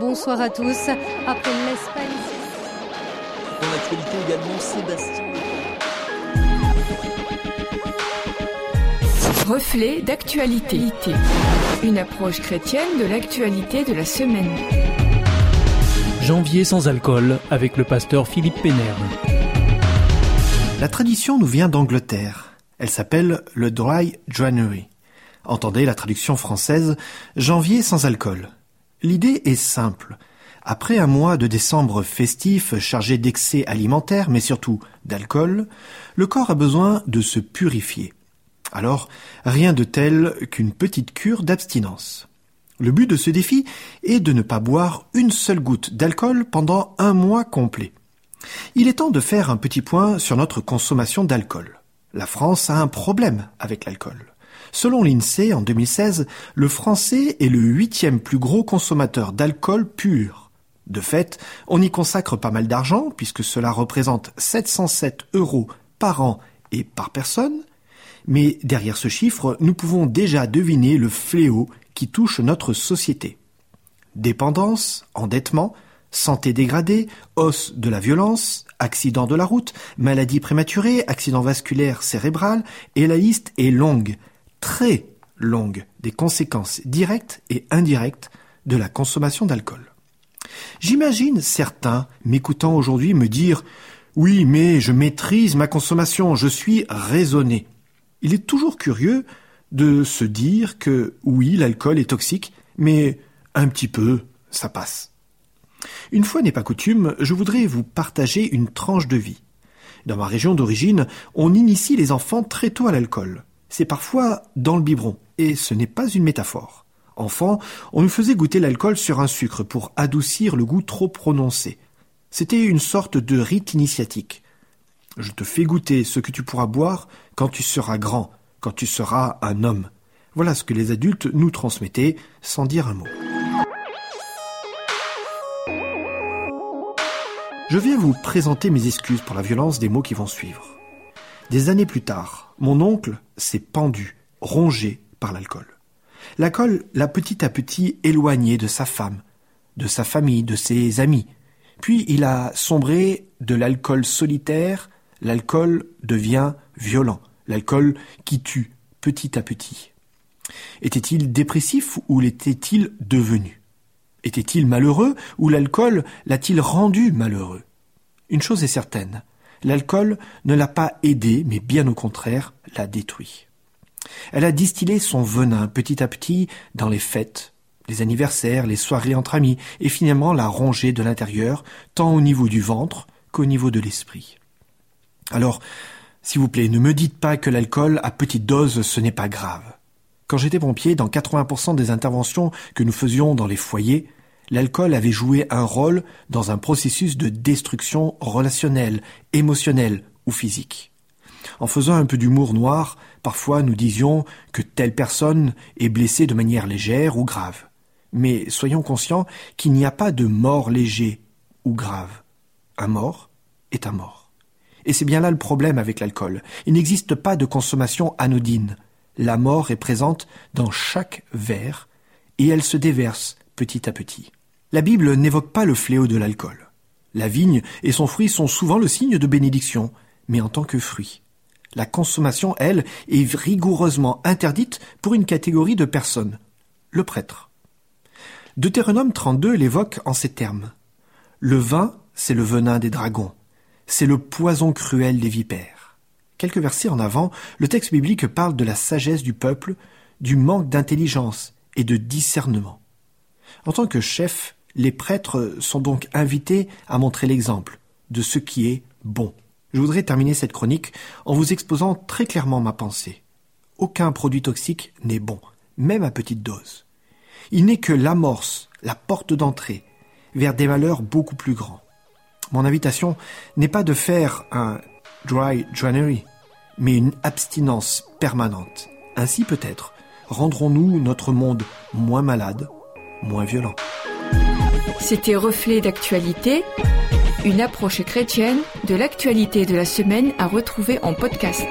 Bonsoir à tous. Après l'Espagne. Dans l'actualité également, Sébastien. Reflet d'actualité. Une approche chrétienne de l'actualité de la semaine. Janvier sans alcool avec le pasteur Philippe Pénère. La tradition nous vient d'Angleterre. Elle s'appelle le Dry January. Entendez la traduction française Janvier sans alcool. L'idée est simple. Après un mois de décembre festif chargé d'excès alimentaires, mais surtout d'alcool, le corps a besoin de se purifier. Alors, rien de tel qu'une petite cure d'abstinence. Le but de ce défi est de ne pas boire une seule goutte d'alcool pendant un mois complet. Il est temps de faire un petit point sur notre consommation d'alcool. La France a un problème avec l'alcool. Selon l'INSEE, en 2016, le français est le huitième plus gros consommateur d'alcool pur. De fait, on y consacre pas mal d'argent, puisque cela représente 707 euros par an et par personne, mais derrière ce chiffre, nous pouvons déjà deviner le fléau qui touche notre société. Dépendance, endettement, santé dégradée, hausse de la violence, accident de la route, maladie prématurée, accident vasculaire cérébral, et la liste est longue, très longue des conséquences directes et indirectes de la consommation d'alcool. J'imagine certains m'écoutant aujourd'hui me dire Oui, mais je maîtrise ma consommation, je suis raisonné. Il est toujours curieux de se dire que oui, l'alcool est toxique, mais un petit peu, ça passe. Une fois n'est pas coutume, je voudrais vous partager une tranche de vie. Dans ma région d'origine, on initie les enfants très tôt à l'alcool c'est parfois dans le biberon, et ce n'est pas une métaphore. Enfant, on nous faisait goûter l'alcool sur un sucre pour adoucir le goût trop prononcé. C'était une sorte de rite initiatique. Je te fais goûter ce que tu pourras boire quand tu seras grand, quand tu seras un homme. Voilà ce que les adultes nous transmettaient sans dire un mot. Je viens vous présenter mes excuses pour la violence des mots qui vont suivre. Des années plus tard, mon oncle s'est pendu, rongé par l'alcool. L'alcool l'a petit à petit éloigné de sa femme, de sa famille, de ses amis. Puis il a sombré de l'alcool solitaire, l'alcool devient violent, l'alcool qui tue petit à petit. Était-il dépressif ou l'était-il devenu? Était-il malheureux ou l'alcool l'a-t-il rendu malheureux? Une chose est certaine, L'alcool ne l'a pas aidé, mais bien au contraire, l'a détruit. Elle a distillé son venin petit à petit dans les fêtes, les anniversaires, les soirées entre amis, et finalement l'a rongé de l'intérieur, tant au niveau du ventre qu'au niveau de l'esprit. Alors, s'il vous plaît, ne me dites pas que l'alcool à petite dose, ce n'est pas grave. Quand j'étais pompier, dans 80% des interventions que nous faisions dans les foyers, l'alcool avait joué un rôle dans un processus de destruction relationnelle, émotionnelle ou physique. En faisant un peu d'humour noir, parfois nous disions que telle personne est blessée de manière légère ou grave. Mais soyons conscients qu'il n'y a pas de mort léger ou grave. Un mort est un mort. Et c'est bien là le problème avec l'alcool. Il n'existe pas de consommation anodine. La mort est présente dans chaque verre et elle se déverse petit à petit. La Bible n'évoque pas le fléau de l'alcool. La vigne et son fruit sont souvent le signe de bénédiction, mais en tant que fruit. La consommation, elle, est rigoureusement interdite pour une catégorie de personnes, le prêtre. Deutéronome 32 l'évoque en ces termes. Le vin, c'est le venin des dragons, c'est le poison cruel des vipères. Quelques versets en avant, le texte biblique parle de la sagesse du peuple, du manque d'intelligence et de discernement. En tant que chef, les prêtres sont donc invités à montrer l'exemple de ce qui est bon. Je voudrais terminer cette chronique en vous exposant très clairement ma pensée. Aucun produit toxique n'est bon, même à petite dose. Il n'est que l'amorce, la porte d'entrée vers des malheurs beaucoup plus grands. Mon invitation n'est pas de faire un dry January, mais une abstinence permanente. Ainsi peut-être rendrons-nous notre monde moins malade, moins violent. C'était Reflet d'actualité, une approche chrétienne de l'actualité de la semaine à retrouver en podcast.